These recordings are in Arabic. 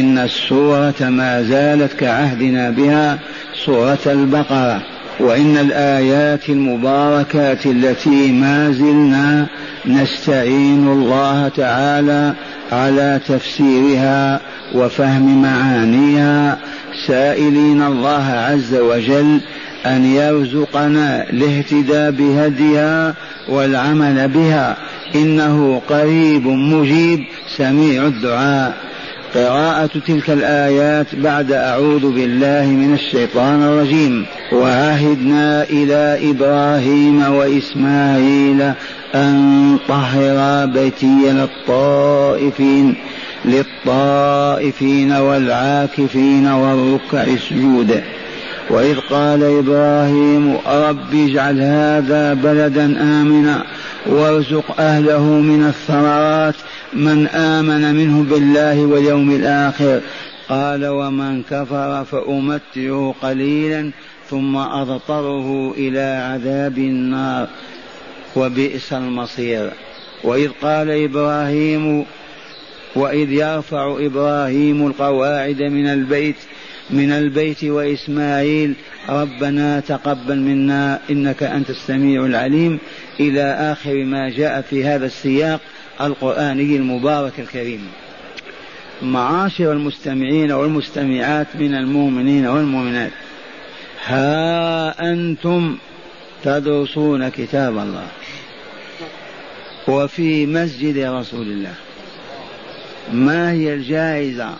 إن السورة ما زالت كعهدنا بها سورة البقرة وإن الآيات المباركات التي ما زلنا نستعين الله تعالى على تفسيرها وفهم معانيها سائلين الله عز وجل أن يرزقنا الاهتداء بهديها والعمل بها إنه قريب مجيب سميع الدعاء. قراءة تلك الآيات بعد أعوذ بالله من الشيطان الرجيم. وعهدنا إلى إبراهيم وإسماعيل أن طهر بيتي للطائفين للطائفين والعاكفين والركع السجود. وإذ قال إبراهيم رب اجعل هذا بلدا آمنا وارزق أهله من الثمرات من آمن منه بالله واليوم الآخر قال ومن كفر فأمتعه قليلا ثم أضطره إلى عذاب النار. وبئس المصير. وإذ قال إبراهيم وإذ يرفع إبراهيم القواعد من البيت من البيت وإسماعيل ربنا تقبل منا إنك أنت السميع العليم. إلى آخر ما جاء في هذا السياق القرآني المبارك الكريم. معاشر المستمعين والمستمعات من المؤمنين والمؤمنات ها أنتم تدرسون كتاب الله وفي مسجد رسول الله. ما هي الجائزة؟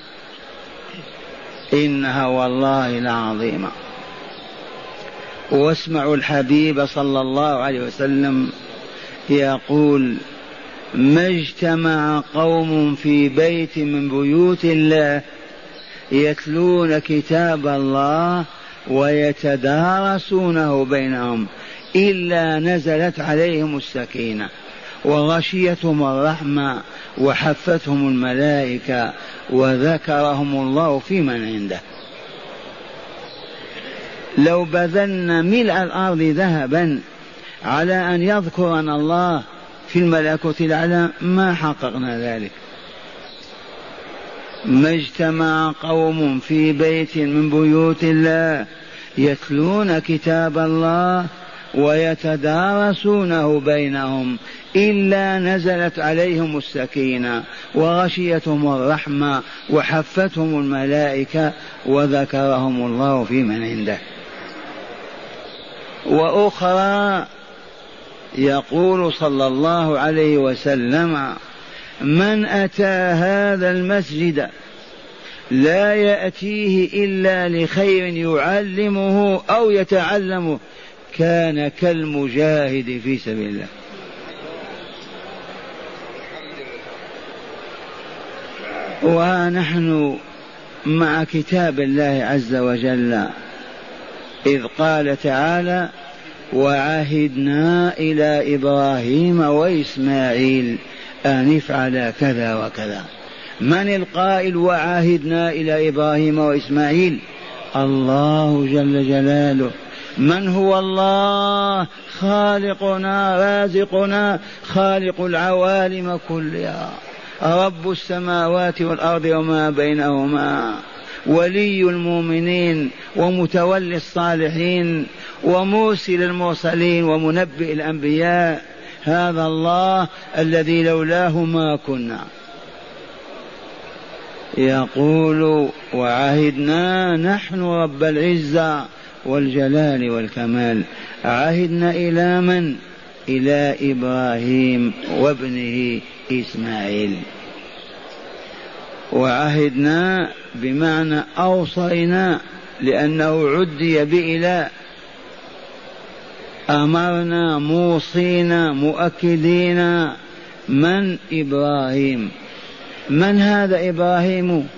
إنها والله لعظيمة واسمعوا الحبيب صلى الله عليه وسلم يقول ما اجتمع قوم في بيت من بيوت الله يتلون كتاب الله ويتدارسونه بينهم إلا نزلت عليهم السكينة وغشيتهم الرحمة وحفتهم الملائكة وذكرهم الله في من عنده. لو بذلنا ملء الأرض ذهبا على أن يذكرنا الله في الملكوت الأعلى ما حققنا ذلك. ما اجتمع قوم في بيت من بيوت الله يتلون كتاب الله ويتدارسونه بينهم إلا نزلت عليهم السكينة وغشيتهم الرحمة وحفتهم الملائكة وذكرهم الله في من عنده. وأخرى يقول صلى الله عليه وسلم من أتى هذا المسجد لا يأتيه إلا لخير يعلمه أو يتعلمه كان كالمجاهد في سبيل الله. ونحن مع كتاب الله عز وجل إذ قال تعالى وعهدنا إلى إبراهيم وإسماعيل أن افعل كذا وكذا. من القائل وعاهدنا إلى إبراهيم وإسماعيل؟ الله جل جلاله. من هو الله؟ خالقنا رازقنا خالق العوالم كلها. رب السماوات والأرض وما بينهما. ولي المؤمنين ومتولي الصالحين ومرسل المرسلين ومنبئ الأنبياء. هذا الله الذي لولاه ما كنا. يقول وعهدنا نحن رب العزة والجلال والكمال. عهدنا إلى من؟ إلى إبراهيم وابنه إسماعيل. وعهدنا بمعنى أوصينا لأنه عدي بإله أمرنا موصينا مؤكدين من إبراهيم. من هذا إبراهيم؟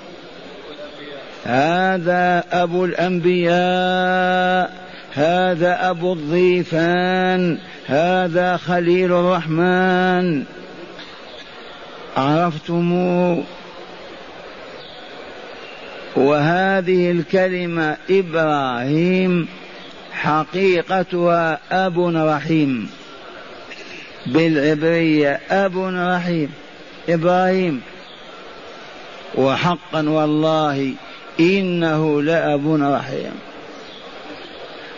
هذا أبو الأنبياء هذا أبو الضيفان هذا خليل الرحمن. عرفتموه؟ وهذه الكلمة إبراهيم حقيقتها أب رحيم. بالعبرية أب رحيم. إبراهيم. وحقا والله إنه لأب رحيم.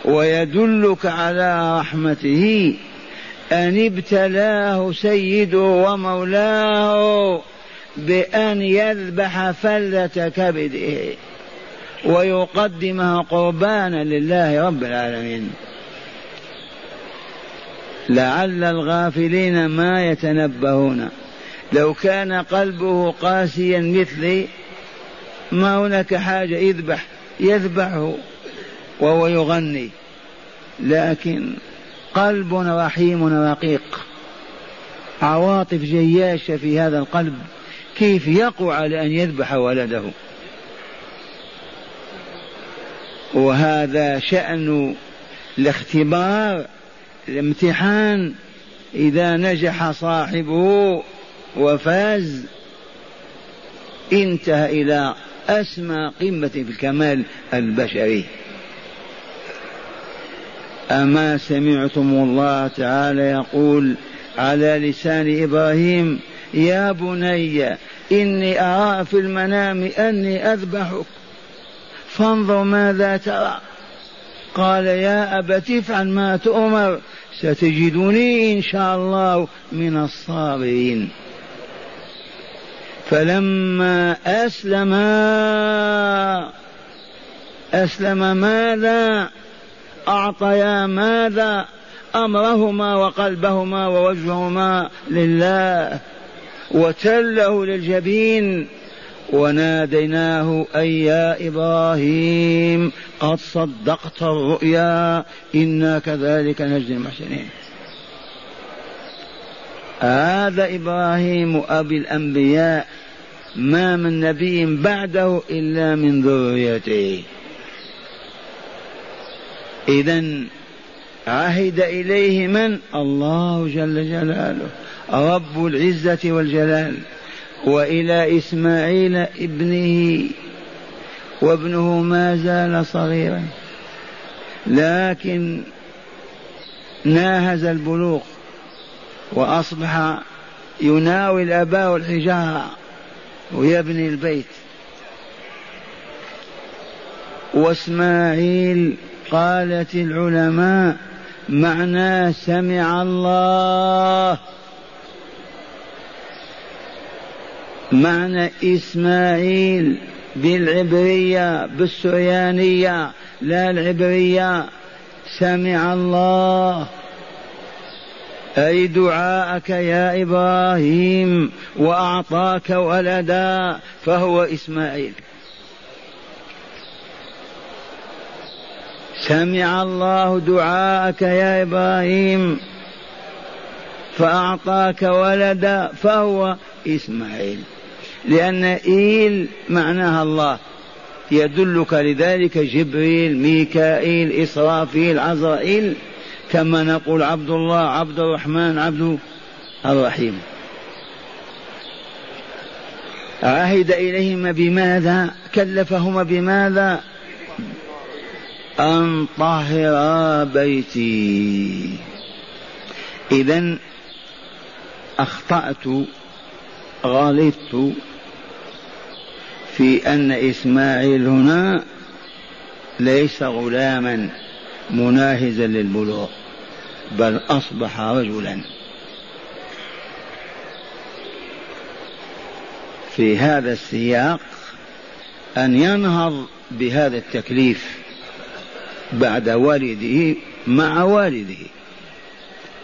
ويدلك على رحمته أن ابتلاه سيده ومولاه. بأن يذبح فلة كبده ويقدمها قربانا لله رب العالمين. لعل الغافلين ما يتنبهون. لو كان قلبه قاسيا مثلي ما هناك حاجة يذبح يذبحه وهو يغني. لكن قلب رحيم رقيق. عواطف جياشة في هذا القلب. كيف يقوى على أن يذبح ولده؟ وهذا شأن الاختبار الامتحان إذا نجح صاحبه وفاز انتهى إلى أسمى قمة في الكمال البشري. أما سمعتم الله تعالى يقول على لسان إبراهيم يا بني إني أرى في المنام أني أذبحك. فانظر ماذا ترى. قال يا أبت افعل ما تؤمر ستجدني إن شاء الله من الصابرين فلما أسلما أسلم ماذا؟ أعطيا ماذا؟ أمرهما وقلبهما ووجههما لله. وتله للجبين وناديناه أي يا إبراهيم قد صدقت الرؤيا إنا كذلك نجزي المحسنين. هذا إبراهيم أبي الأنبياء ما من نبي بعده إلا من ذريته. إذا عهد إليه من؟ الله جل جلاله رب العزة والجلال وإلى إسماعيل ابنه وابنه ما زال صغيرا. لكن ناهز البلوغ وأصبح يناوي الآباء الحجارة ويبني البيت. وإسماعيل قالت العلماء معناه سمع الله. معنى إسماعيل بالعبرية بالسريانية لا العبرية. سمع الله. أي دعاءك يا إبراهيم وأعطاك ولدا فهو إسماعيل. سمع الله دعاءك يا إبراهيم. فأعطاك ولدا فهو إسماعيل. لأن إيل معناها الله. يدلك لذلك جبريل ميكائيل إسرافيل عزرائيل. كما نقول عبد الله عبد الرحمن عبد الرحيم. عهد إليهما بماذا؟ كلفهما بماذا؟ أن طهرا بيتي. إذا أخطأت غلطت في أن إسماعيل هنا ليس غلاما مناهزا للبلوغ بل أصبح رجلا. في هذا السياق أن ينهض بهذا التكليف بعد والده مع والده.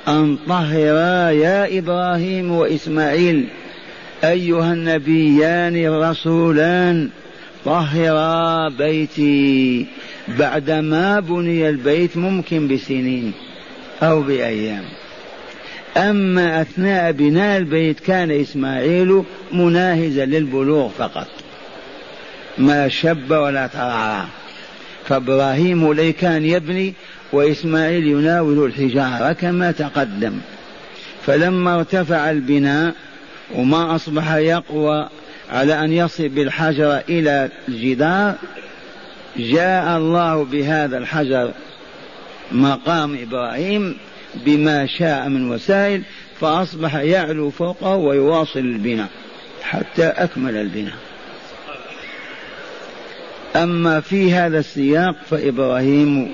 أن طهرا يا إبراهيم وإسماعيل أيها النبيان الرسولان طهرا بيتي بعدما بني البيت ممكن بسنين أو بأيام. أما أثناء بناء البيت كان إسماعيل مناهزا للبلوغ فقط. ما شب ولا ترعرع فإبراهيم لي كان يبني وإسماعيل يناول الحجارة كما تقدم. فلما ارتفع البناء وما أصبح يقوى على أن يصل بالحجر إلى الجدار جاء الله بهذا الحجر مقام إبراهيم بما شاء من وسائل فأصبح يعلو فوقه ويواصل البناء حتى أكمل البناء. أما في هذا السياق فإبراهيم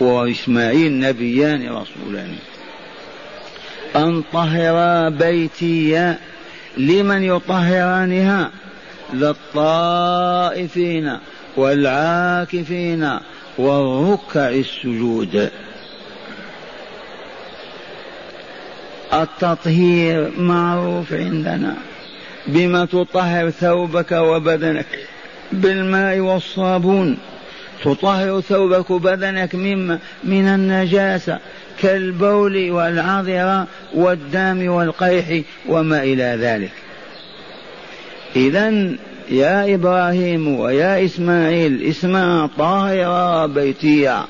وإسماعيل نبيان رسولان. أن طهر بيتي لمن يطهرانها للطائفين والعاكفين والركع السجود. التطهير معروف عندنا بما تطهر ثوبك وبدنك. بالماء والصابون. تطهر ثوبك وبدنك مما من النجاسة كالبول والعذرة والدم والقيح وما إلى ذلك. إذا يا إبراهيم ويا إسماعيل اسمع طاهرا بيتيا.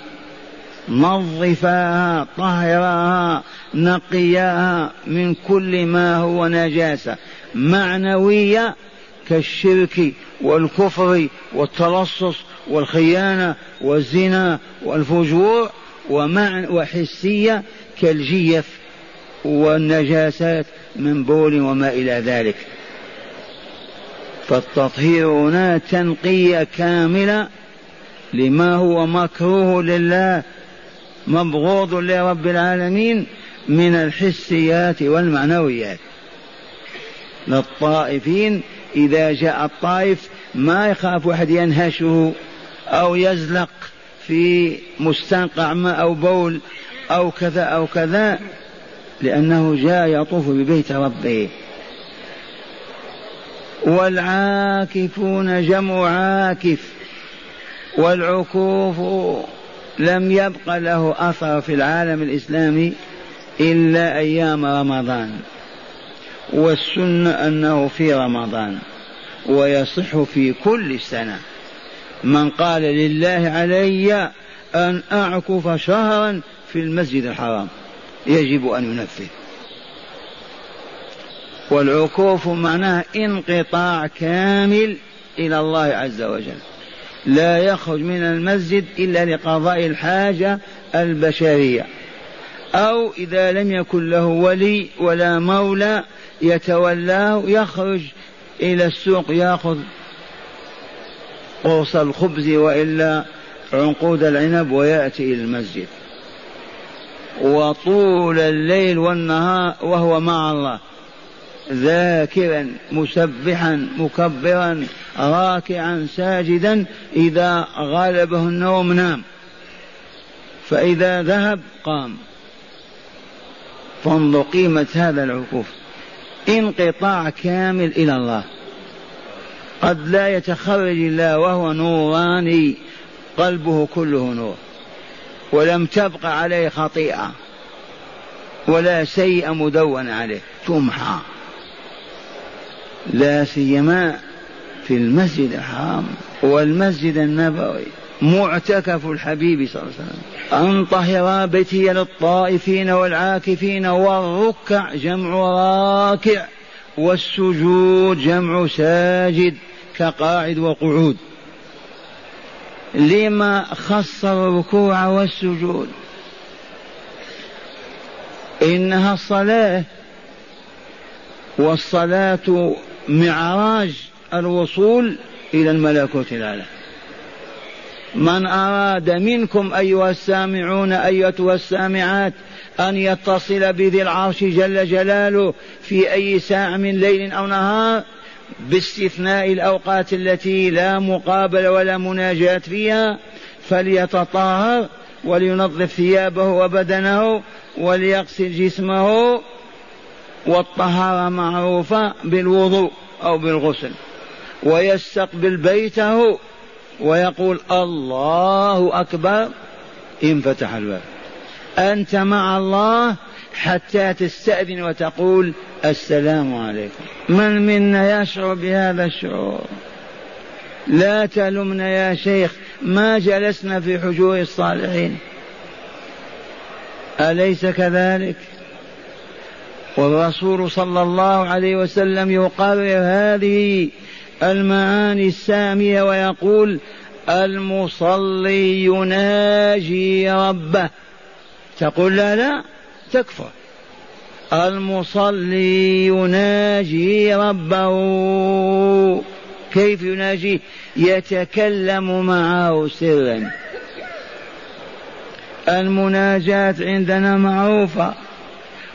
نظفاها طهراها نقياها من كل ما هو نجاسة. معنوية كالشرك والكفر والتلصص والخيانة والزنا والفجور ومعنى وحسية كالجيف والنجاسات من بول وما إلى ذلك. فالتطهير هنا تنقية كاملة لما هو مكروه لله مبغوض لرب العالمين من الحسيات والمعنويات. للطائفين إذا جاء الطائف ما يخاف أحد ينهشه أو يزلق في مستنقع ماء أو بول أو كذا أو كذا لأنه جاء يطوف ببيت ربه. والعاكفون جمع عاكف والعكوف لم يبق له أثر في العالم الإسلامي إلا أيام رمضان. والسنة أنه في رمضان ويصح في كل سنة. من قال لله علي أن أعكف شهرا في المسجد الحرام. يجب أن ينفذ. والعكوف معناه انقطاع كامل إلى الله عز وجل. لا يخرج من المسجد إلا لقضاء الحاجة البشرية. أو إذا لم يكن له ولي ولا مولى يتولاه يخرج إلى السوق يأخذ قرص الخبز وإلا عنقود العنب ويأتي إلى المسجد. وطول الليل والنهار وهو مع الله ذاكرا مسبحا مكبرا راكعا ساجدا إذا غلبه النوم نام. فإذا ذهب قام. فانظر قيمة هذا العكوف. انقطاع كامل إلى الله. قد لا يتخرج الله وهو نوراني قلبه كله نور. ولم تبق عليه خطيئة. ولا سيئة مدون عليه. تمحى. لا سيما في المسجد الحرام والمسجد النبوي. معتكف الحبيب صلى الله عليه وسلم. أن طهر بيتي للطائفين والعاكفين والركع جمع راكع والسجود جمع ساجد كقاعد وقعود. لما خص الركوع والسجود. إنها الصلاة والصلاة معراج الوصول إلى الملكوت الأعلى. من أراد منكم أيها السامعون أيتها السامعات أن يتصل بذي العرش جل جلاله في أي ساعة من ليل أو نهار باستثناء الأوقات التي لا مقابل ولا مناجاة فيها فليتطهر ولينظف ثيابه وبدنه وليغسل جسمه والطهارة معروفة بالوضوء أو بالغسل ويستقبل بيته ويقول الله أكبر انفتح الباب. أنت مع الله حتى تستأذن وتقول السلام عليكم. من منا يشعر بهذا الشعور؟ لا تلمنا يا شيخ ما جلسنا في حجور الصالحين. أليس كذلك؟ والرسول صلى الله عليه وسلم يقرر هذه المعاني السامية ويقول المصلي يناجي ربه. تقول لا لا تكفر المصلي يناجي ربه. كيف يناجيه يتكلم معه سرا. المناجاة عندنا معروفة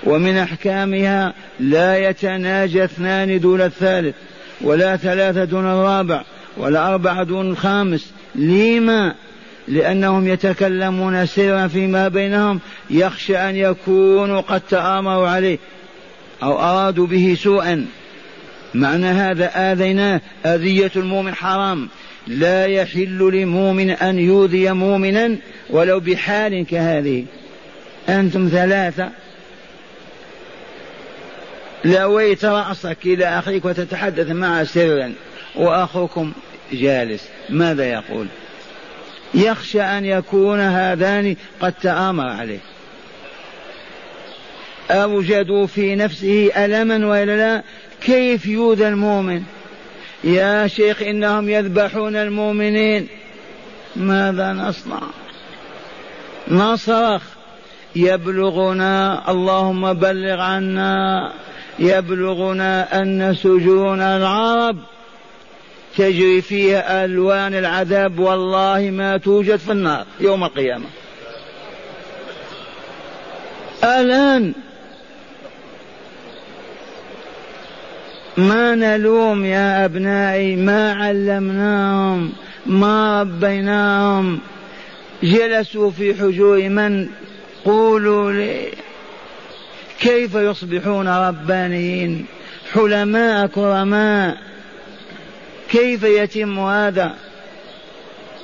ومن أحكامها لا يتناجى اثنان دون الثالث. ولا ثلاثة دون الرابع ولا أربعة دون الخامس. لما لأنهم يتكلمون سرا فيما بينهم يخشى أن يكونوا قد تآمروا عليه أو أرادوا به سوءا. معنى هذا آذيناه أذية المؤمن حرام. لا يحل لمؤمن أن يؤذي مؤمنا ولو بحال كهذه. أنتم ثلاثة. لويت رأسك إلى أخيك وتتحدث معه سرا وأخوكم جالس. ماذا يقول؟ يخشى أن يكون هذان قد تآمر عليه. أوجدوا في نفسه ألما وإلا لا كيف يؤذى المؤمن؟ يا شيخ إنهم يذبحون المؤمنين. ماذا نصنع؟ نصرخ. يبلغنا اللهم بلغ عنا. يبلغنا أن سجون العرب تجري فيها ألوان العذاب والله ما توجد في النار يوم القيامة. الآن ما نلوم يا أبنائي ما علمناهم ما ربيناهم. جلسوا في حجور من؟ قولوا لي. كيف يصبحون ربانيين؟ حلماء كرماء. كيف يتم هذا؟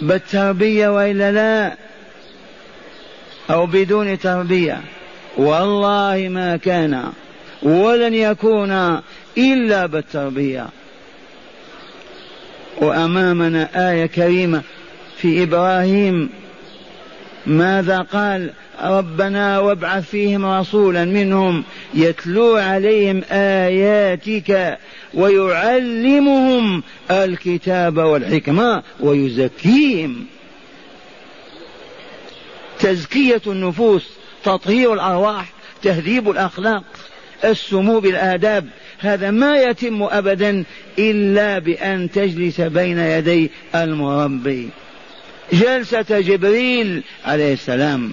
بالتربية وإلا لا؟ أو بدون تربية؟ والله ما كان ولن يكون إلا بالتربية. وأمامنا آية كريمة في إبراهيم. ماذا قال؟ ربنا وابعث فيهم رسولا منهم يتلو عليهم آياتك ويعلمهم الكتاب والحكمة ويزكيهم. تزكية النفوس تطهير الأرواح تهذيب الأخلاق السمو بالآداب هذا ما يتم أبدا إلا بأن تجلس بين يدي المربي. جلسة جبريل عليه السلام.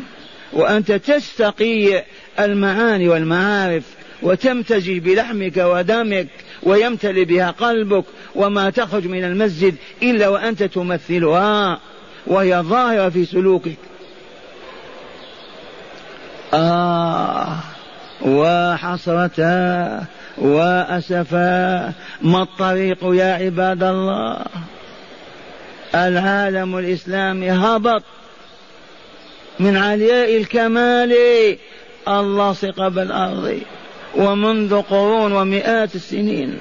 وأنت تستقي المعاني والمعارف وتمتزج بلحمك ودمك ويمتلئ بها قلبك وما تخرج من المسجد إلا وأنت تمثلها وهي ظاهرة في سلوكك. آه وحسرتا وأسفا ما الطريق يا عباد الله؟ العالم الإسلامي هبط. من علياء الكمال. اللصق بالأرض. ومنذ قرون ومئات السنين.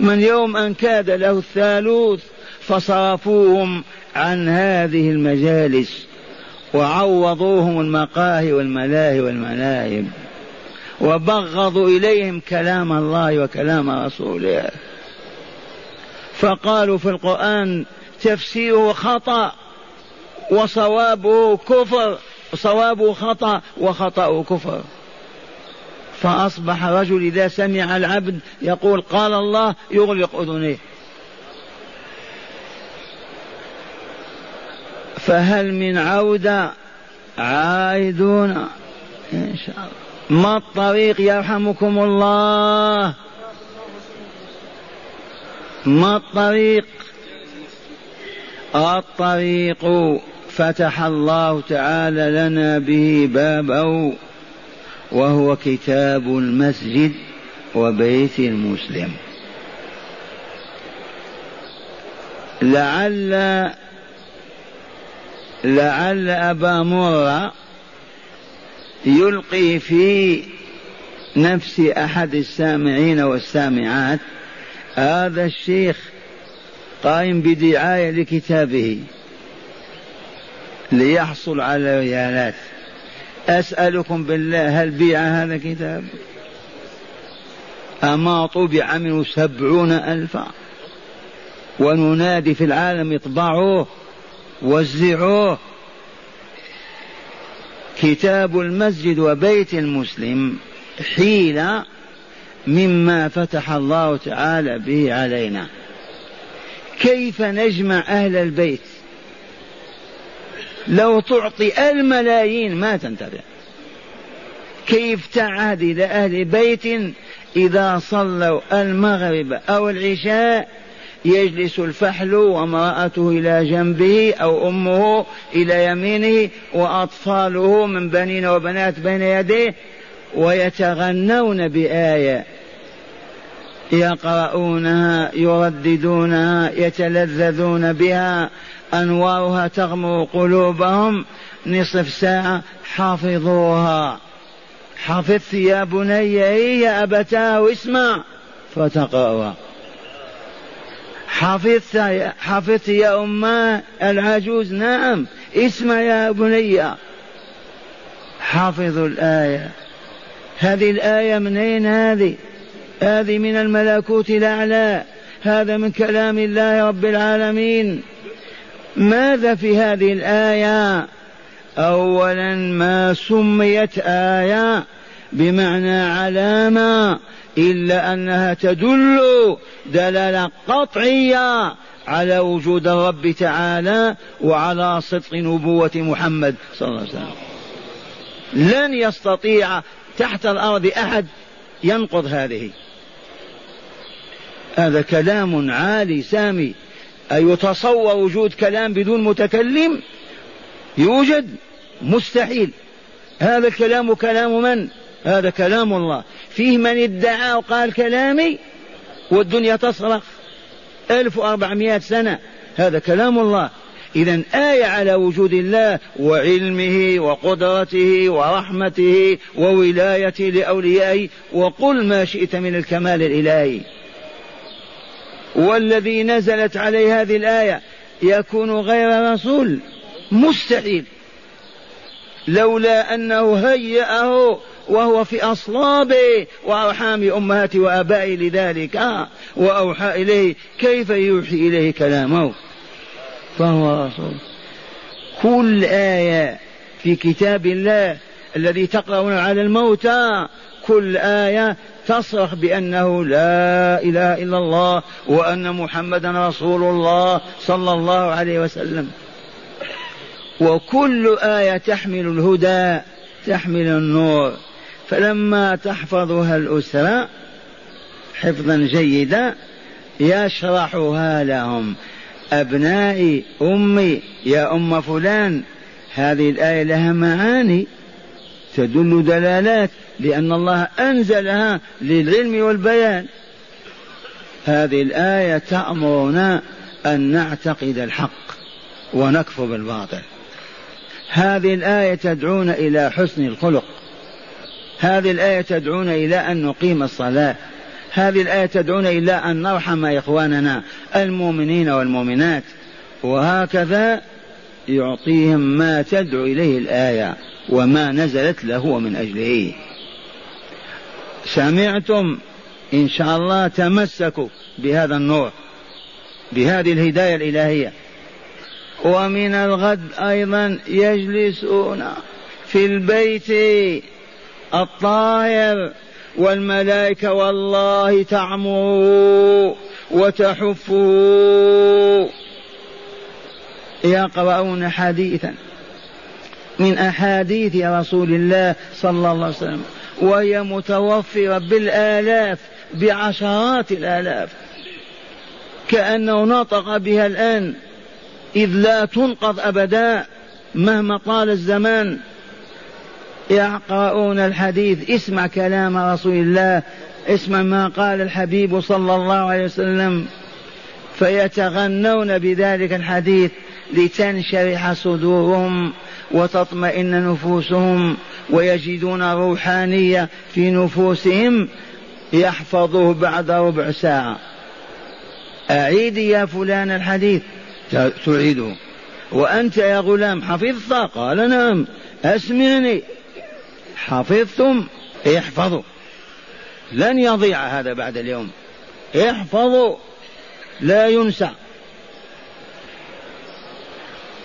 من يوم أن كاد له الثالوث فصرفوهم عن هذه المجالس. وعوضوهم المقاهي والملاهي والملاهب. وبغضوا إليهم كلام الله وكلام رسوله. فقالوا في القرآن تفسيره خطأ. وصوابه كفر صوابه خطأ وخطأه كفر. فأصبح رجل إذا سمع العبد يقول قال الله يغلق أذنيه. فهل من عودة؟ عائدون إن شاء الله. ما الطريق يرحمكم الله؟ ما الطريق؟ الطريق فتح الله تعالى لنا به بابه وهو كتاب المسجد وبيت المسلم. لعل لعل أبا مرة يلقي في نفس أحد السامعين والسامعات هذا الشيخ قائم بدعاية لكتابه. ليحصل على ريالات. أسألكم بالله هل بيع هذا الكتاب؟ أما طبع منه سبعون ألفا. وننادي في العالم اطبعوه وزعوه. كتاب المسجد وبيت المسلم حيلة مما فتح الله تعالى به علينا. كيف نجمع أهل البيت؟ لو تعطي الملايين ما تنتبه كيف تعهد إلى أهل بيت إذا صلوا المغرب أو العشاء؟ يجلس الفحل وامرأته إلى جنبه أو أمه إلى يمينه وأطفاله من بنين وبنات بين يديه ويتغنون بآية. يقرؤونها يرددونها يتلذذون بها أنوارها تغمر قلوبهم نصف ساعة حافظوها. حفظت يا بني هي أبتاه اسمع فتقرأها. حفظت حفظت يا أماه العجوز نعم. اسمع يا بني. حافظوا الآية. هذه الآية من أين هذه؟ هذه من الملكوت الأعلى. هذا من كلام الله رب العالمين. ماذا في هذه الآية؟ أولا ما سميت آية بمعنى علامة إلا أنها تدل دلالة قطعية على وجود الرب تعالى وعلى صدق نبوة محمد صلى الله عليه وسلم. لن يستطيع تحت الأرض أحد ينقض هذه. هذا كلام عالي سامي. أيتصور وجود كلام بدون متكلم يوجد مستحيل. هذا الكلام كلام من؟ هذا كلام الله. فيه من ادعى وقال كلامي والدنيا تصرخ. 1400 سنة. هذا كلام الله. إذا آية على وجود الله وعلمه وقدرته ورحمته وولايته لأوليائه. وقل ما شئت من الكمال الإلهي. والذي نزلت عليه هذه الآية يكون غير رسول. مستحيل. لولا أنه هيأه وهو في أصلاب وأرحام أمهات وآبائه لذلك آه وأوحى إليه كيف يوحي إليه كلامه. فهو رسول. كل آية في كتاب الله الذي تقرأون على الموتى كل آية تصرخ بأنه لا إله إلا الله وأن محمدا رسول الله صلى الله عليه وسلم. وكل آية تحمل الهدى تحمل النور. فلما تحفظها الأسرة حفظا جيدا يشرحها لهم. أبنائي أمي يا أم فلان هذه الآية لها معاني تدل دلالات. لأن الله أنزلها للعلم والبيان. هذه الآية تأمرنا أن نعتقد الحق ونكفر بالباطل. هذه الآية تدعونا إلى حسن الخلق. هذه الآية تدعونا إلى أن نقيم الصلاة. هذه الآية تدعونا إلى أن نرحم إخواننا المؤمنين والمؤمنات. وهكذا يعطيهم ما تدعو إليه الآية وما نزلت له من أجله. سمعتم إن شاء الله تمسكوا بهذا النور بهذه الهداية الإلهية. ومن الغد أيضا يجلسون في البيت الطاهر والملائكة والله تعمر وتحف يقرؤون حديثا من أحاديث رسول الله صلى الله عليه وسلم. وهي متوفرة بالآلاف بعشرات الآلاف. كأنه نطق بها الآن إذ لا تنقض أبدا مهما طال الزمان. يقرؤون الحديث اسمع كلام رسول الله اسمع ما قال الحبيب صلى الله عليه وسلم فيتغنون بذلك الحديث. لتنشرح صدورهم وتطمئن نفوسهم ويجدون روحانية في نفوسهم يحفظوه بعد ربع ساعة. أعيد يا فلان الحديث. تعيده. وأنت يا غلام حفظت؟ قال نعم. أسمعني. حفظتم؟ احفظوا. لن يضيع هذا بعد اليوم. احفظوا. لا ينسى.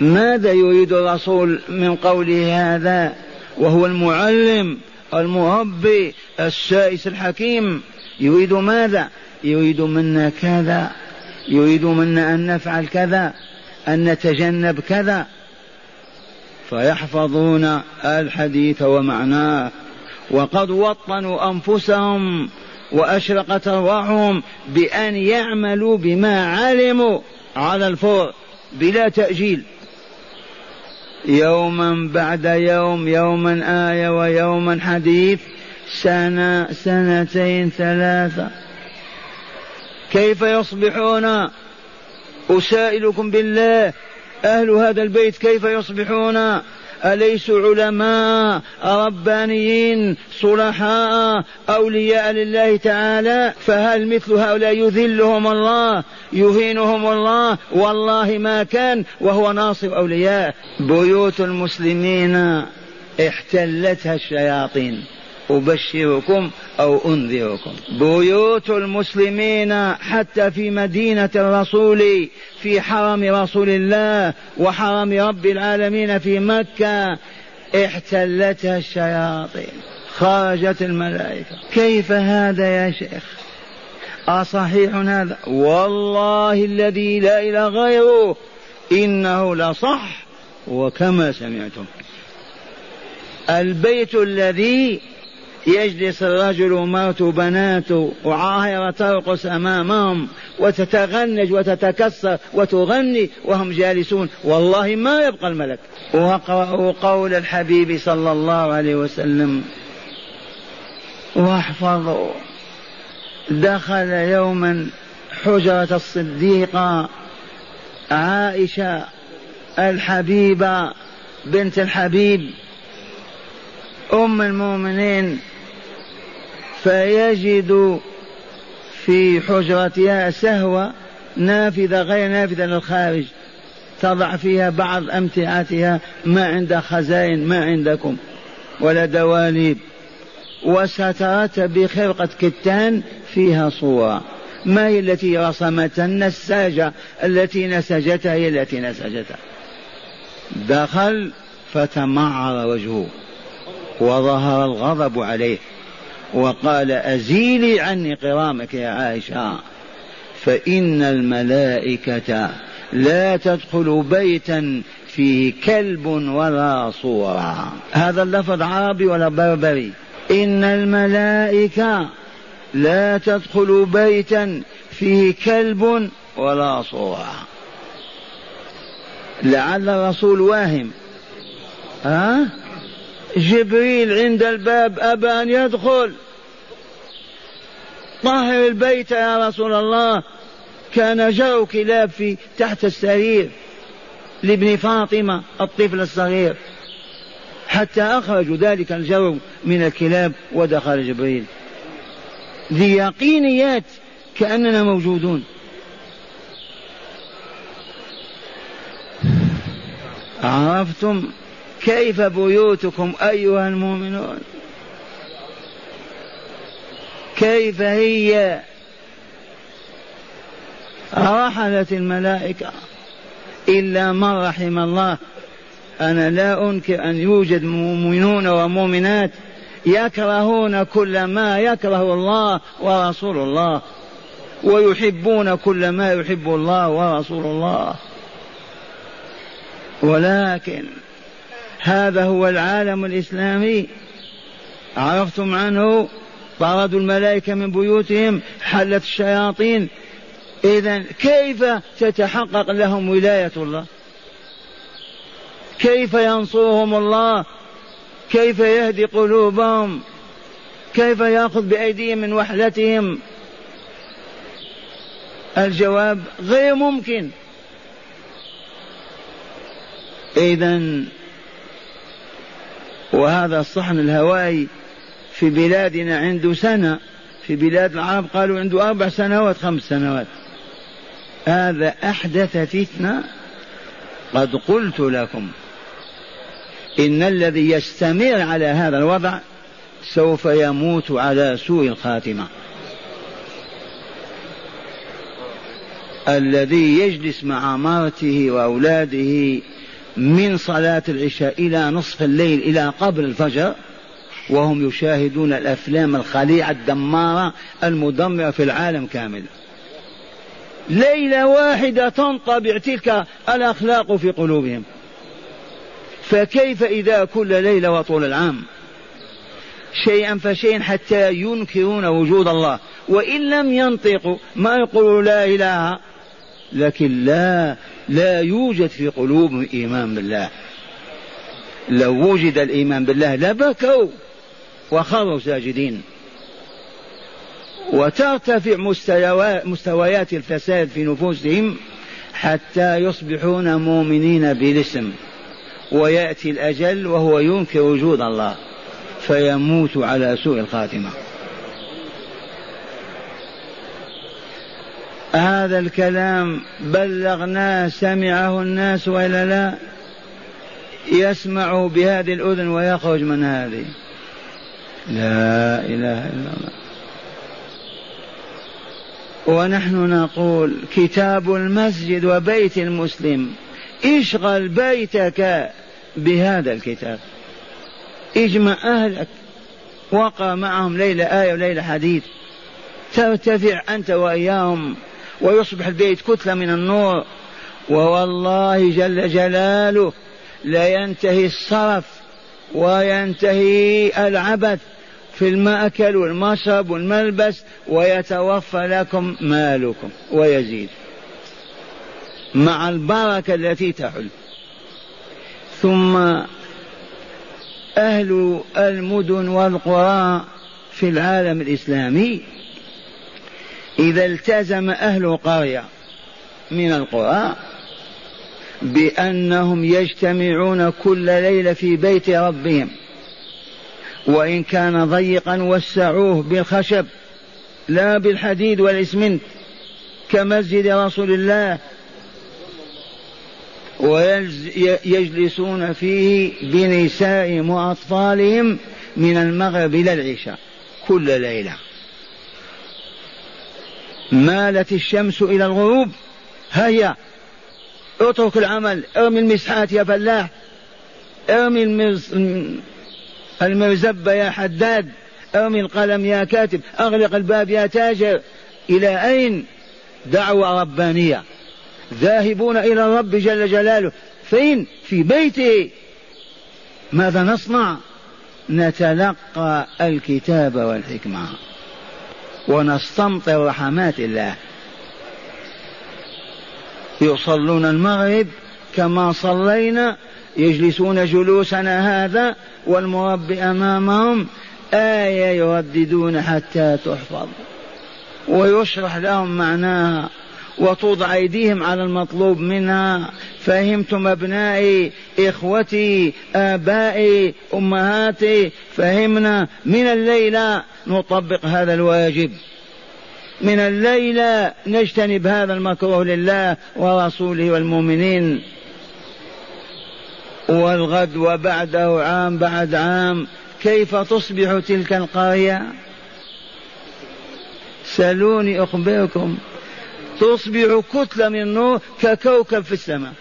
ماذا يريد الرسول من قوله هذا؟ وهو المعلم المربي السائس الحكيم. يريد ماذا؟ يريد منا كذا. يريد منا أن نفعل كذا أن نتجنب كذا. فيحفظون الحديث ومعناه. وقد وطنوا أنفسهم وأشرقت أرواحهم بأن يعملوا بما علموا على الفور بلا تأجيل. يوما بعد يوم يوما آية ويوما حديث سنة سنتين ثلاثة. كيف يصبحون؟ أسائلكم بالله. أهل هذا البيت كيف يصبحون؟ أليسوا علماء ربانيين صلحاء أولياء لله تعالى؟ فهل مثل هؤلاء يذلهم الله يهينهم الله؟ والله ما كان وهو ناصر أولياء. بيوت المسلمين احتلتها الشياطين. أبشركم أو أنذركم. بيوت المسلمين حتى في مدينة الرسول في حرم رسول الله وحرم رب العالمين في مكة احتلتها الشياطين. خرجت الملائكة. كيف هذا يا شيخ؟ أصحيح هذا؟ والله الذي لا إله غيره إنه لصح وكما سمعتم. البيت الذي يجلس الرجل ومرته بناته وعاهرة ترقص أمامهم وتتغنج وتتكسر وتغني وهم جالسون. والله ما يبقى الملك. واقرأوا قول الحبيب صلى الله عليه وسلم. واحفظوا دخل يوما حجرة الصديقة عائشة الحبيبة بنت الحبيب. أم المؤمنين فيجد في حجرتها سهوة نافذة غير نافذة للخارج تضع فيها بعض أمتعتها. ما عند خزائن ما عندكم. ولا دواليب. وسترت بخرقة كتان فيها صورة. ما هي التي رسمتها النساجة التي نسجتها هي التي نسجتها. دخل فتمعر وجهه. وظهر الغضب عليه. وقال أزيلي عني قرامك يا عائشة. فإن الملائكة لا تدخل بيتا فيه كلب ولا صورة. هذا اللفظ عربي ولا بربري؟ إن الملائكة لا تدخل بيتا فيه كلب ولا صورة. لعل الرسول واهم. ها؟ جبريل عند الباب أبى أن يدخل. طهر البيت يا رسول الله. كان جروا كلاب في تحت السرير لابن فاطمة الطفل الصغير. حتى أخرجوا ذلك الجرو من الكلاب ودخل جبريل. ذي يقينيات كأننا موجودون. عرفتم كيف بيوتكم أيها المؤمنون؟ كيف هي؟ رحلت الملائكة. إلا من رحم الله. أنا لا أنكر أن يوجد مؤمنون ومؤمنات يكرهون كل ما يكره الله ورسول الله ويحبون كل ما يحب الله ورسول الله. ولكن هذا هو العالم الإسلامي. عرفتم عنه؟ طردوا الملائكة من بيوتهم حلت الشياطين. إذا كيف تتحقق لهم ولاية الله؟ كيف ينصرهم الله؟ كيف يهدي قلوبهم؟ كيف يأخذ بأيديهم من وحلتهم؟ الجواب غير ممكن. اذا وهذا الصحن الهوائي في بلادنا عنده سنة في بلاد العرب قالوا عنده أربع سنوات خمس سنوات. هذا أحدث فتنة قد قلت لكم. إن الذي يستمر على هذا الوضع سوف يموت على سوء الخاتمة. الذي يجلس مع مرته وأولاده من صلاة العشاء إلى نصف الليل إلى قبل الفجر وهم يشاهدون الأفلام الخليعة الدمارة المدمرة في العالم كامل. ليلة واحدة تنطبع تلك الأخلاق في قلوبهم. فكيف إذا كل ليلة وطول العام؟ شيئا فشيئا حتى ينكرون وجود الله. وإن لم ينطقوا ما يقولوا لا إله لكن لا لا يوجد في قلوبهم إيمان بالله. لو وجد الإيمان بالله لبكوا. وخروا ساجدين. وترتفع مستويات الفساد في نفوسهم حتى يصبحون مؤمنين بالاسم. ويأتي الأجل وهو ينكر وجود الله فيموت على سوء الخاتمة. هذا الكلام بلغناه سمعه الناس وإلا لا؟ يسمع بهذه الأذن ويخرج من هذه. لا إله إلا الله. ونحن نقول كتاب المسجد وبيت المسلم اشغل بيتك بهذا الكتاب. اجمع أهلك وقع معهم ليلة آية وليلة حديث. ترتفع أنت وإياهم ويصبح البيت كتلة من النور. ووالله جل جلاله لا ينتهي الصرف وينتهي العبث. في المأكل والمشرب والملبس ويتوفى لكم مالكم ويزيد مع البركة التي تحل. ثم أهل المدن والقرى في العالم الإسلامي إذا التزم أهل قرية من القرى بأنهم يجتمعون كل ليلة في بيت ربهم. وإن كان ضيقا وسعوه بالخشب لا بالحديد والإسمنت كمسجد رسول الله. ويجلسون فيه بنسائهم وأطفالهم من المغرب إلى العشاء كل ليلة. مالت الشمس إلى الغروب. هيا اترك العمل. ارمي المسحات يا فلاح. ارمي المرز... المرزبة يا حداد ارمي القلم يا كاتب أغلق الباب يا تاجر. إلى أين؟ دعوة ربانية. ذاهبون إلى الرب جل جلاله. فين؟ في بيته. ماذا نصنع؟ نتلقى الكتاب والحكمة. ونستمطر رحمات الله. يصلون المغرب كما صلينا يجلسون جلوسنا هذا والمربي أمامهم آية يرددون حتى تحفظ. ويشرح لهم معناها وتوضع أيديهم على المطلوب منها. فهمتم أبنائي إخوتي آبائي أمهاتي فهمنا. من الليلة نطبق هذا الواجب. من الليلة نجتنب هذا المكروه لله ورسوله والمؤمنين. والغد وبعده عام بعد عام كيف تصبح تلك القرية؟ سلوني أخبركم. تصبح كتلة من النور ككوكب في السماء.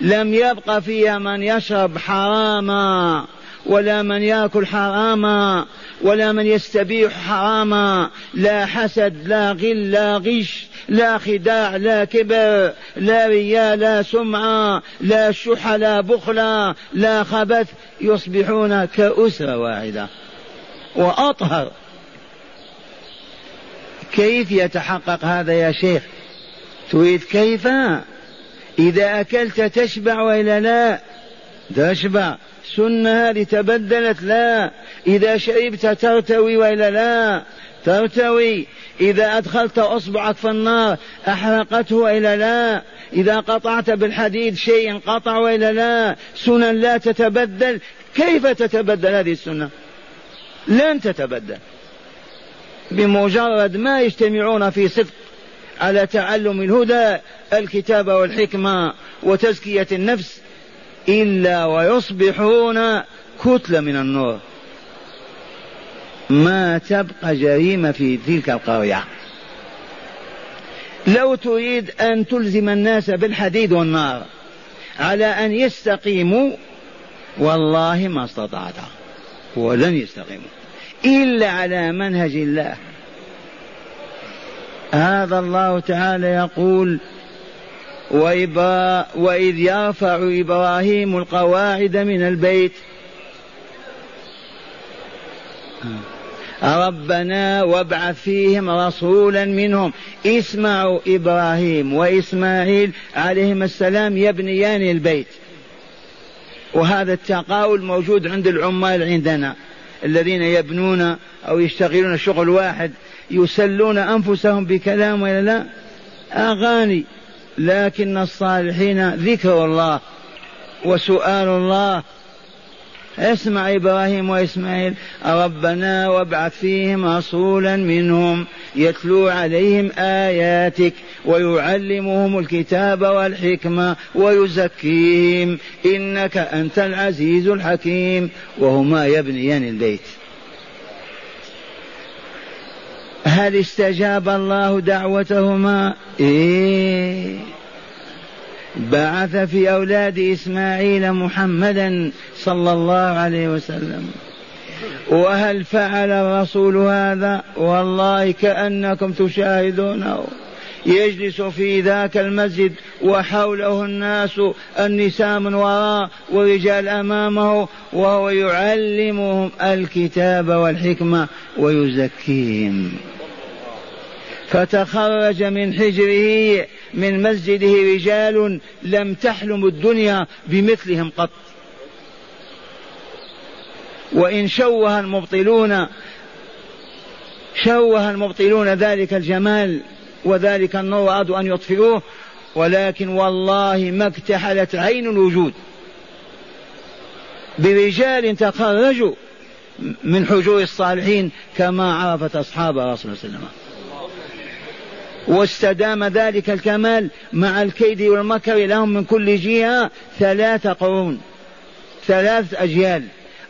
لم يبق فيها من يشرب حراما. ولا من ياكل حراما ولا من يستبيح حراما لا حسد لا غل لا غش لا خداع لا كبر لا رياء لا سمعة لا شح لا بخلا لا خبث يصبحون كأسرة واحدة. وأطهر. كيف يتحقق هذا يا شيخ؟ تريد كيف؟ إذا أكلت تشبع وإلا لا؟ تشبع. سنة هذه تبدلت لا. إذا شربت ترتوي وإلا لا. ترتوي. إذا أدخلت أصبعك في النار أحرقته وإلا لا. إذا قطعت بالحديد شيء قطع وإلا لا. سنن لا تتبدل. كيف تتبدل هذه السنة؟ لن تتبدل. بمجرد ما يجتمعون في صدق على تعلم الهدى الكتاب والحكمة وتزكية النفس. إلا ويصبحون كتلة من النور. ما تبقى جريمة في تلك القرية. لو تريد أن تلزم الناس بالحديد والنار على أن يستقيموا والله ما استطعت. ولن يستقيموا. إلا على منهج الله. هذا الله تعالى يقول وإذ يرفع إبراهيم القواعد من البيت. ربنا وابعث فيهم رسولا منهم. اسمعوا إبراهيم وإسماعيل عليهما السلام يبنيان البيت. وهذا التقاول موجود عند العمال عندنا الذين يبنون أو يشتغلون شغل واحد يسلون أنفسهم بكلام ولا لا؟ أغاني. لكن الصالحين ذكر الله وسؤال الله. اسمع إبراهيم وإسماعيل. ربنا وابعث فيهم رسولا منهم يتلو عليهم آياتك ويعلمهم الكتاب والحكمة ويزكيهم. إنك أنت العزيز الحكيم. وهما يبنيان البيت. هل استجاب الله دعوتهما؟ إيه. بعث في أولاد إسماعيل محمدا صلى الله عليه وسلم. وهل فعل الرسول هذا؟ والله كأنكم تشاهدونه. يجلس في ذاك المسجد وحوله الناس النساء من وراء ورجال أمامه وهو يعلمهم الكتاب والحكمة ويزكيهم. فتخرج من حجره من مسجده رجال لم تحلم الدنيا بمثلهم قط. وإن شوه المبطلون شوه المبطلون ذلك الجمال وذلك النور أرادوا أن يطفئوه ولكن والله ما اكتحلت عين الوجود. برجال تخرجوا من حجور الصالحين كما عرفت أصحاب رسول الله صلى الله عليه وسلم. واستدام ذلك الكمال مع الكيد والمكر لهم من كل جهة ثلاث قرون ثلاث أجيال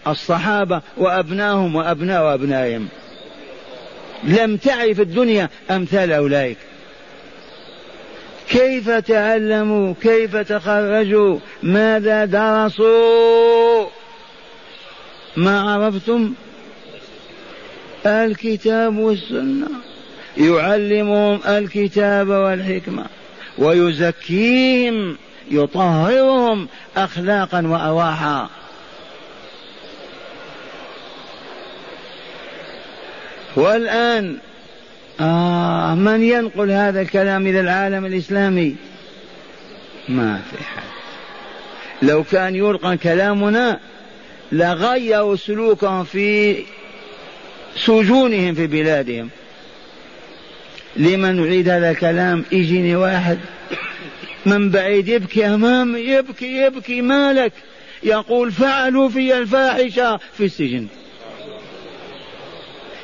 الصحابة وأبناهم وأبناء وأبنائهم. لم تعرف الدنيا أمثال أولئك. كيف تعلموا؟ كيف تخرجوا؟ ماذا درسوا؟ ما عرفتم؟ الكتاب والسنة. يعلمهم الكتاب والحكمة. ويزكيهم يطهرهم أخلاقا وأرواحا. والآن آه من ينقل هذا الكلام إلى العالم الإسلامي؟ ما في حال لو كان يلقى كلامنا لغيروا سلوكهم في سجونهم في بلادهم. لمن نعيد هذا الكلام؟ يجيني واحد من بعيد يبكي أمامي يبكي يبكي مالك. يقول فعلوا في الفاحشة في السجن.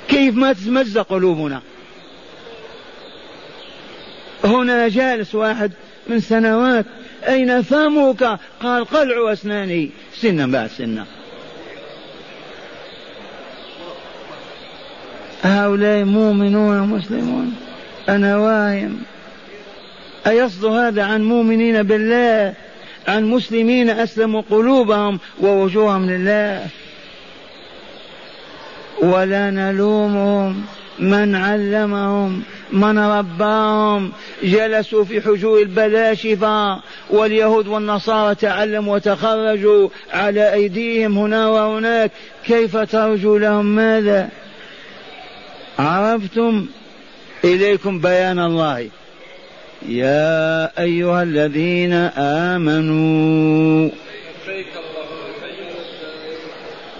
كيف ما تتمزق قلوبنا. هنا جالس واحد من سنوات أين فمك؟ قال قلع أسناني. سنا بعد سنة. هؤلاء مؤمنون مسلمون. أنا واهم أيصدر هذا عن مؤمنين بالله؟ عن مسلمين أسلموا قلوبهم ووجوههم لله. ولا نلومهم من علمهم من رباهم جلسوا في حجور البلاشفة واليهود والنصارى تعلموا وتخرجوا على أيديهم هنا وهناك. كيف ترجو لهم ماذا؟ عرفتم إليكم بيان الله. يا أيها الذين آمنوا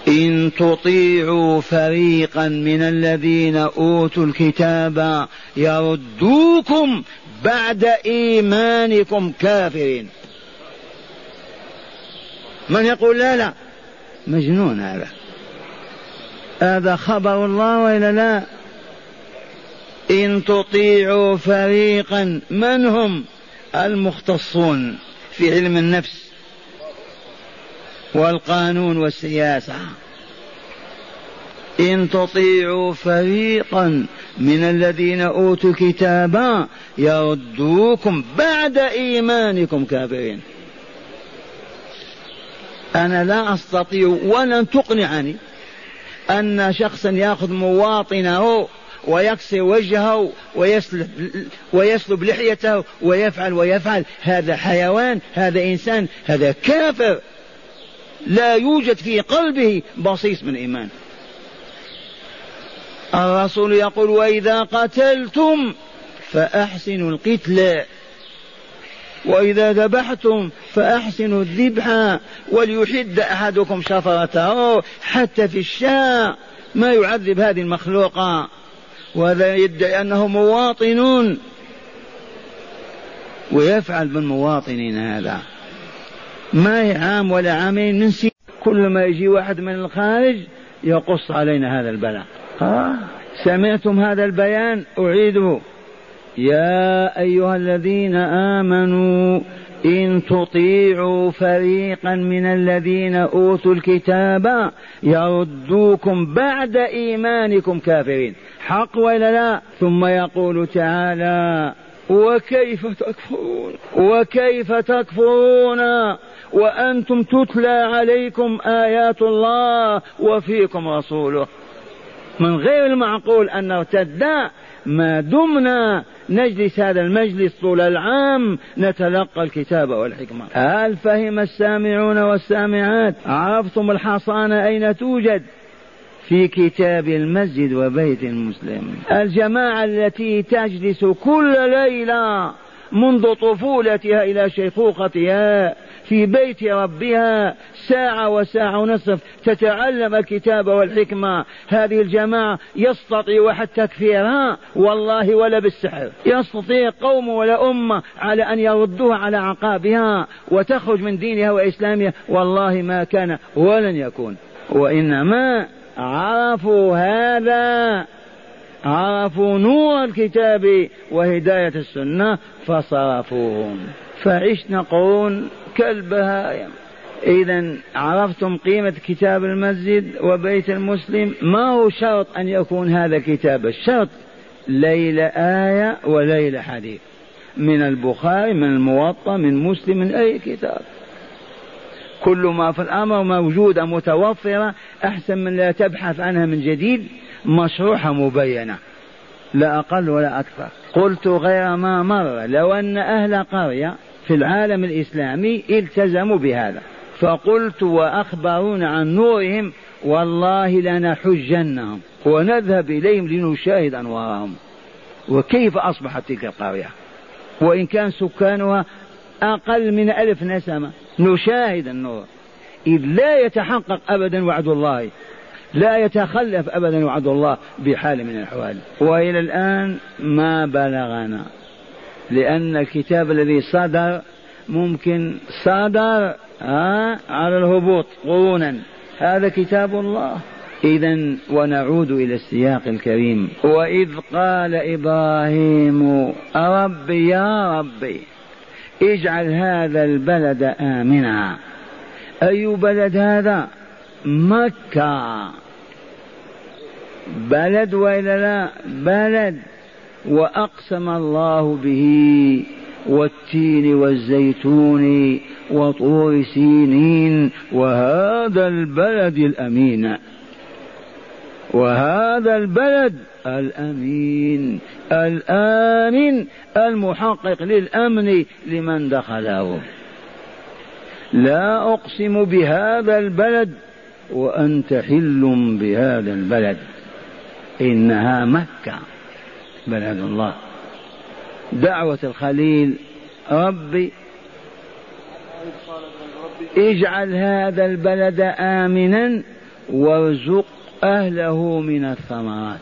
إن تطيعوا فريقا من الذين أوتوا الكتاب يردوكم بعد إيمانكم كافرين. من يقول لا لا؟ مجنون هذا. هذا خبر الله وإلا لا؟ إن تطيعوا فريقا من هم؟ المختصون في علم النفس. والقانون والسياسة. إن تطيعوا فريقا من الذين أوتوا الكتاب يردوكم بعد إيمانكم كافرين. أنا لا أستطيع ولن تقنعني أن شخصا يأخذ مواطنه ويكسر وجهه ويسلب, ويسلب لحيته ويفعل ويفعل. هذا حيوان هذا إنسان هذا كافر. لا يوجد في قلبه بصيص من إيمان. الرسول يقول وإذا قتلتم فأحسنوا القتل وإذا ذبحتم فأحسنوا الذبح وليحد أحدكم شفرته حتى في الشاء ما يعذب هذه المخلوقة. وهذا يدعي أنه مواطنون ويفعل بالمواطنين هذا. ما هي عام ولا عامين من كل ما يجي واحد من الخارج يقص علينا هذا البلاء. آه. سمعتم هذا البيان؟ أعيده. يا أيها الذين آمنوا إن تطيعوا فريقا من الذين أوتوا الكتاب يردوكم بعد إيمانكم كافرين. حق ولا لا؟ ثم يقول تعالى وكيف تكفرون؟ وكيف تكفرون؟ وأنتم تتلى عليكم آيات الله وفيكم رسوله. من غير المعقول أن نرتد ما دمنا نجلس هذا المجلس طول العام نتلقى الكتاب والحكمة. هل فهم السامعون والسامعات؟ عرفتم الحصانة أين توجد؟ في كتاب المسجد وبيت المسلم. الجماعة التي تجلس كل ليلة منذ طفولتها إلى شيخوختها في بيت ربها ساعة وساعة ونصف تتعلم الكتاب والحكمة. هذه الجماعة يستطيع واحد تكفيرها؟ والله ولا بالسحر. يستطيع قوم ولا أمة على أن يردوها على عقابها وتخرج من دينها وإسلامها؟ والله ما كان ولن يكون. وإنما عرفوا هذا عرفوا نور الكتاب وهداية السنة فصرفوهم. فعشنا قرون كالبهائم إذا عرفتم قيمة كتاب المسجد وبيت المسلم؟ ما هو شرط أن يكون هذا كتاب؟ الشرط ليلة آية وليلة حديث. من البخاري من الموطأ من مسلم من أي كتاب. كل ما في الأمر موجودة متوفرة أحسن من لا تبحث عنها من جديد مشروحة مبينة. لا أقل ولا أكثر. قلت غير ما مر. لو أن أهل قرية في العالم الإسلامي التزموا بهذا. فقلت وأخبرونا عن نورهم والله لنحجنهم ونذهب إليهم لنشاهد أنوارهم. وكيف أصبحت تلك القرية؟ وإن كان سكانها أقل من ألف نسمة نشاهد النور. إذ لا يتحقق أبدا وعد الله لا يتخلف أبدا وعد الله بحال من الأحوال. وإلى الآن ما بلغنا. لأن الكتاب الذي صدر ممكن صدر ها على الهبوط قرونا. هذا كتاب الله. إذا ونعود إلى السياق الكريم. وإذ قال إبراهيم ربي يا ربي اجعل هذا البلد آمنا. أي بلد هذا؟ مكة. بلد وإلا لا؟ بلد. وأقسم الله به والتين والزيتون وطور سينين وهذا البلد الأمين. وهذا البلد الأمين الآمن المحقق للأمن لمن دخله. لا أقسم بهذا البلد وأنت حل بهذا البلد. إنها مكة. بلد الله. دعوة الخليل ربي اجعل هذا البلد آمنا وارزق أهله من الثمرات.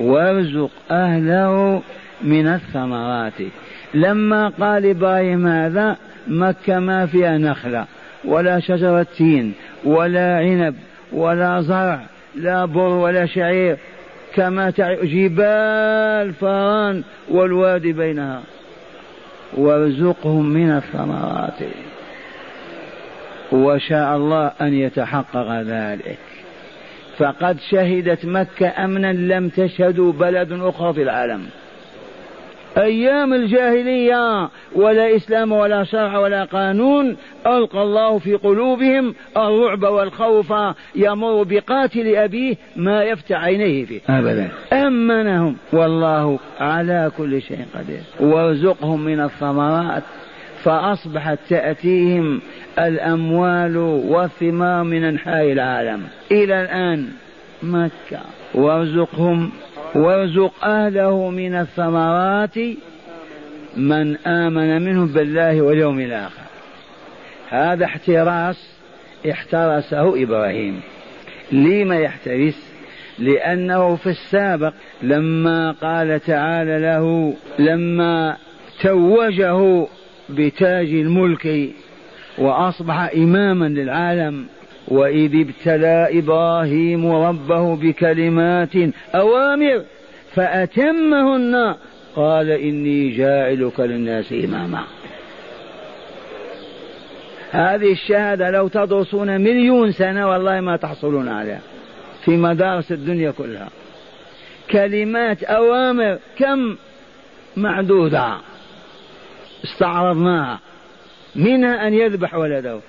وارزق أهله من الثمرات. لما قال إبراهيم هذا مكة ما فيها نخلة ولا شجرة تين ولا عنب ولا زرع لا بر ولا شعير كما جبال فران والوادي بينها. وارزقهم من الثمرات. وشاء الله أن يتحقق ذلك. فقد شهدت مكة أمنا لم تشهدوا بلد أخرى في العالم. أيام الجاهلية ولا إسلام ولا شرع ولا قانون ألقى الله في قلوبهم الرعب والخوف يمر بقاتل أبيه ما يفتح عينيه فيه. أبدا. أمنهم والله على كل شيء قدير. وارزقهم من الثمرات فأصبحت تأتيهم الأموال والثمار من أنحاء العالم. إلى الآن مكة وارزقهم وارزق أهله من الثمرات من آمن منهم بالله واليوم الآخر. هذا احتراس احترسه إبراهيم. لما يحترس؟ لأنه في السابق لما قال تعالى له لما توجه بتاج الملك وأصبح إماما للعالم وإذ ابتلى إبراهيم ربه بكلمات أوامر فأتمهن. قال إني جاعلك للناس إماما. هذه الشهادة لو تدرسون مليون سنة والله ما تحصلون عليها في مدارس الدنيا كلها. كلمات أوامر كم معدودة استعرضناها. منها أن يذبح ولده.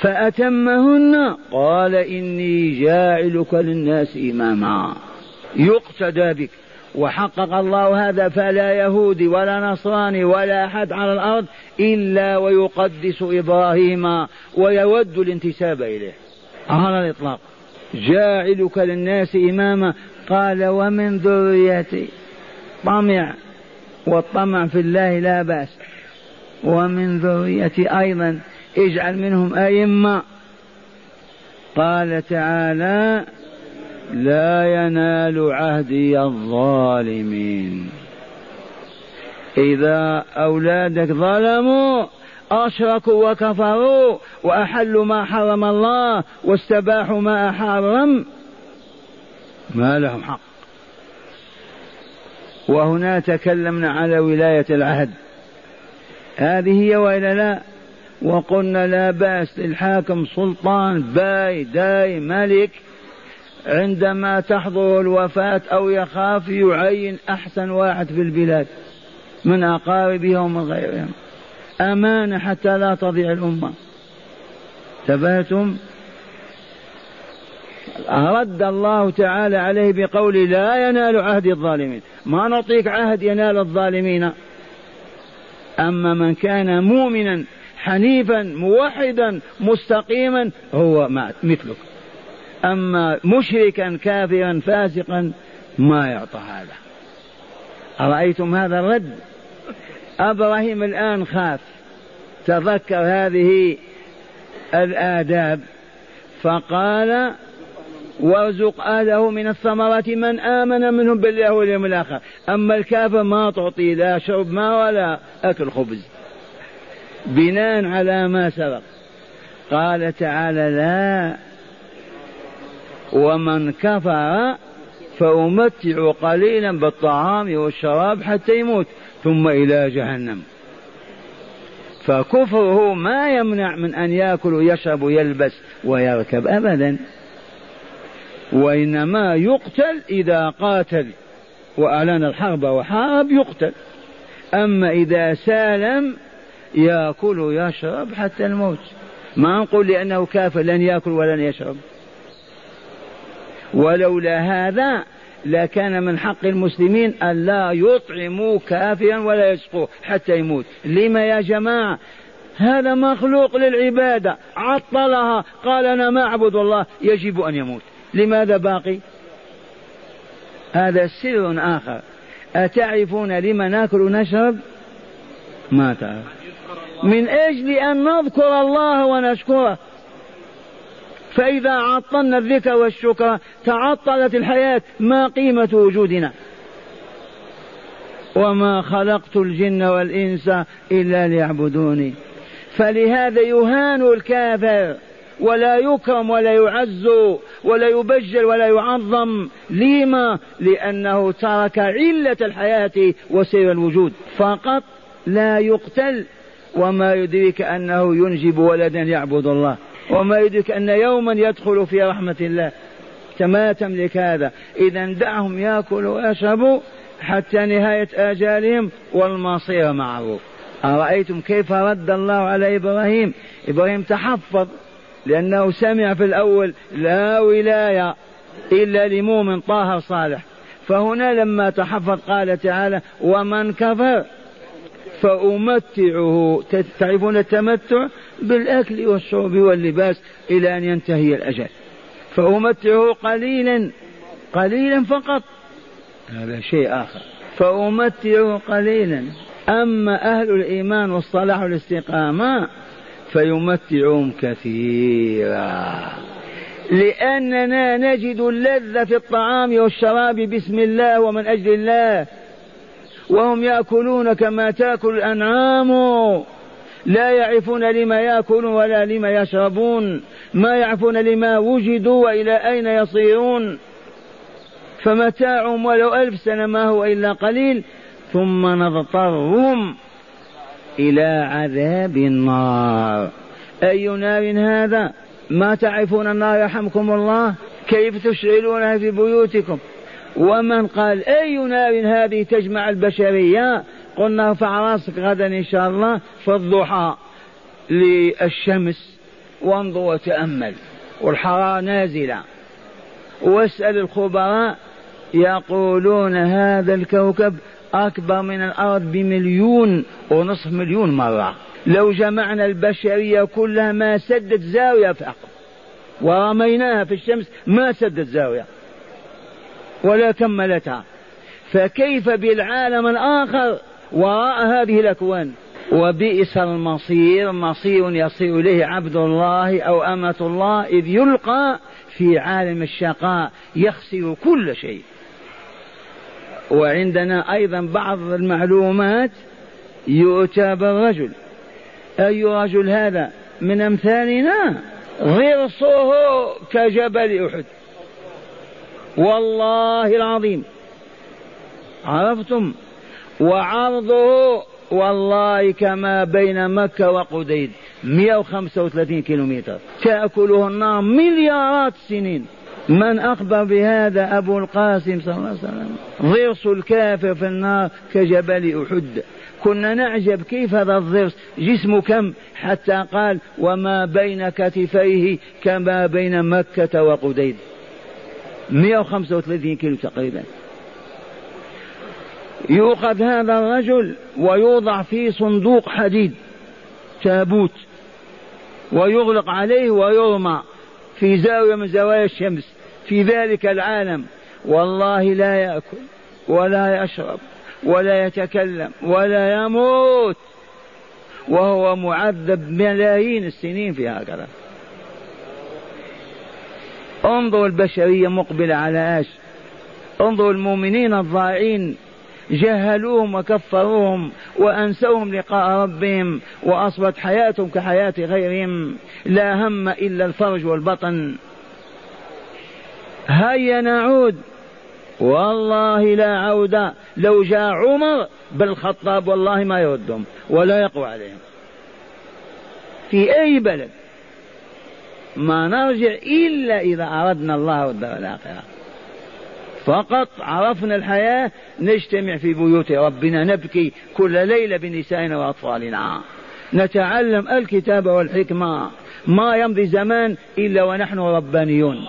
فأتمهن. قال إني جاعلك للناس إماما. يقتدى بك. وحقق الله هذا فلا يهودي ولا نصراني ولا أحد على الأرض إلا ويقدس إبراهيم ويود الانتساب إليه. على الإطلاق. جاعلك للناس إماما. قال ومن ذريتي. طمع. والطمع في الله لا بأس. ومن ذريتي أيضا. اجعل منهم أئمة. قال تعالى لا ينال عهدي الظالمين. إذا أولادك ظلموا أشركوا وكفروا وأحلوا ما حرم الله واستباحوا ما حرم ما لهم حق. وهنا تكلمنا على ولاية العهد. هذه هي وإلا لا؟ وقلنا لا بأس للحاكم سلطان باي داي ملك عندما تحضر الوفاة أو يخاف يعين أحسن واحد في البلاد من أقاربه ومن غيرهم. أمانة حتى لا تضيع الأمة. تبهتم رد الله تعالى عليه بقول لا ينال عهد الظالمين. ما نعطيك عهد ينال الظالمين. أما من كان مؤمنا حنيفا موحدا مستقيما هو مثلك. أما مشركا كافرا فاسقا ما يعطى هذا. أرأيتم هذا الرد؟ إبراهيم الآن خاف. تذكر هذه الآداب. فقال وارزق أهله من الثمرات من آمن منهم بالله واليوم الآخر. أما الكافر ما تعطي لا شرب ما ولا أكل خبز. بناء على ما سبق. قال تعالى لا ومن كفر فأمتع قليلا بالطعام والشراب حتى يموت ثم إلى جهنم. فكفره ما يمنع من أن يأكل ويشرب ويلبس ويركب أبدا. وإنما يقتل إذا قاتل. وأعلن الحرب وحارب يقتل. أما إذا سالم يأكل ويشرب حتى الموت. ما نقول لأنه كافر لن يأكل ولن يشرب. ولولا هذا لكان من حق المسلمين أن لا يطعموا كافرا ولا يسقوه حتى يموت. لما يا جماعة؟ هذا مخلوق للعبادة. عطلها. قال أنا ما أعبد الله. يجب أن يموت. لماذا باقي؟ هذا سر آخر. أتعرفون لما نأكل ونشرب؟ ما تعرف. من أجل أن نذكر الله ونشكره. فإذا عطلنا الذكر والشكر تعطلت الحياة ما قيمة وجودنا؟ وما خلقت الجن والإنس إلا ليعبدوني. فلهذا يهان الكافر ولا يكرم ولا يعز ولا يبجل ولا يعظم. لما؟ لأنه ترك علة الحياة وسير الوجود. فقط لا يقتل وما يدريك أنه ينجب ولدا يعبد الله. وما يدرك أن يوما يدخل في رحمة الله. ما تملك هذا؟ إذا دعهم يأكلوا ويشربوا حتى نهاية آجالهم والمصير معروف أرأيتم كيف رد الله على إبراهيم؟ إبراهيم تحفظ لأنه سمع في الأول لا ولاية إلا لمؤمن طاهر صالح. فهنا لما تحفظ قال تعالى ومن كفر فأمتعه. تعرفون التمتع؟ بالأكل والشرب واللباس إلى أن ينتهي الأجل. فأمتعه قليلا قليلا فقط. هذا شيء آخر. فأمتعه قليلا. أما أهل الإيمان والصلاح والاستقامة فيمتعهم كثيرا. لأننا نجد اللذة في الطعام والشراب بسم الله ومن أجل الله. وهم يأكلون كما تأكل الأنعام. لا يعرفون لما يأكلون ولا لما يشربون. ما يعرفون لما وجدوا وإلى أين يصيرون. فمتاعهم ولو ألف سنة ما هو إلا قليل. ثم نضطرهم إلى عذاب النار. أي نار هذا؟ ما تعرفون النار يرحمكم الله؟ كيف تشعلونها في بيوتكم؟ ومن قال أي نار هذه تجمع البشرية؟ قلنا ارفع رأسك غدا إن شاء الله في الضحى للشمس. وانظر وتأمل. والحرارة نازلة. واسأل الخبراء يقولون هذا الكوكب أكبر من الأرض بمليون ونصف مليون مرة. لو جمعنا البشرية كلها ما سدت زاوية فقط. ورميناها في الشمس ما سدت زاوية. ولا كملتها فكيف بالعالم الآخر؟ وراء هذه الأكوان. وبئس المصير. مصير يصير إليه عبد الله أو أمة الله إذ يلقى في عالم الشقاء يخسر كل شيء. وعندنا أيضا بعض المعلومات يؤتى بالرجل. أي رجل هذا؟ من أمثالنا. غرصه كجبل أحد. والله العظيم. عرفتم؟ وعرضه والله كما بين مكة وقديد 135 كيلومتر. تأكله النار مليارات السنين من أخبر بهذا أبو القاسم صلى الله عليه وسلم؟ ضرس الكافر في النار كجبل أحد. كنا نعجب كيف هذا الضرس؟ جسمه كم؟ حتى قال وما بين كتفيه كما بين مكة وقديد. 135 كيلو تقريبا. يؤخذ هذا الرجل ويوضع في صندوق حديد تابوت ويغلق عليه ويرمى في زاوية من زوايا الشمس. في ذلك العالم والله لا يأكل ولا يشرب ولا يتكلم ولا يموت وهو معذب ملايين السنين في هكذا انظروا البشرية مقبلة على إيش؟ انظروا المؤمنين الضائعين جهلوهم وكفروهم وأنسوهم لقاء ربهم وأصبحت حياتهم كحياة غيرهم لا هم إلا الفرج والبطن. هيا نعود. والله لا عودة لو جاء عمر بالخطاب والله ما يردهم ولا يقوى عليهم. في أي بلد ما نرجع إلا إذا أردنا الله والدار الآخرة. فقط عرفنا الحياة نجتمع في بيوت ربنا نبكي كل ليلة بنسائنا وأطفالنا. نتعلم الكتاب والحكمة. ما يمضي زمان إلا ونحن ربانيون.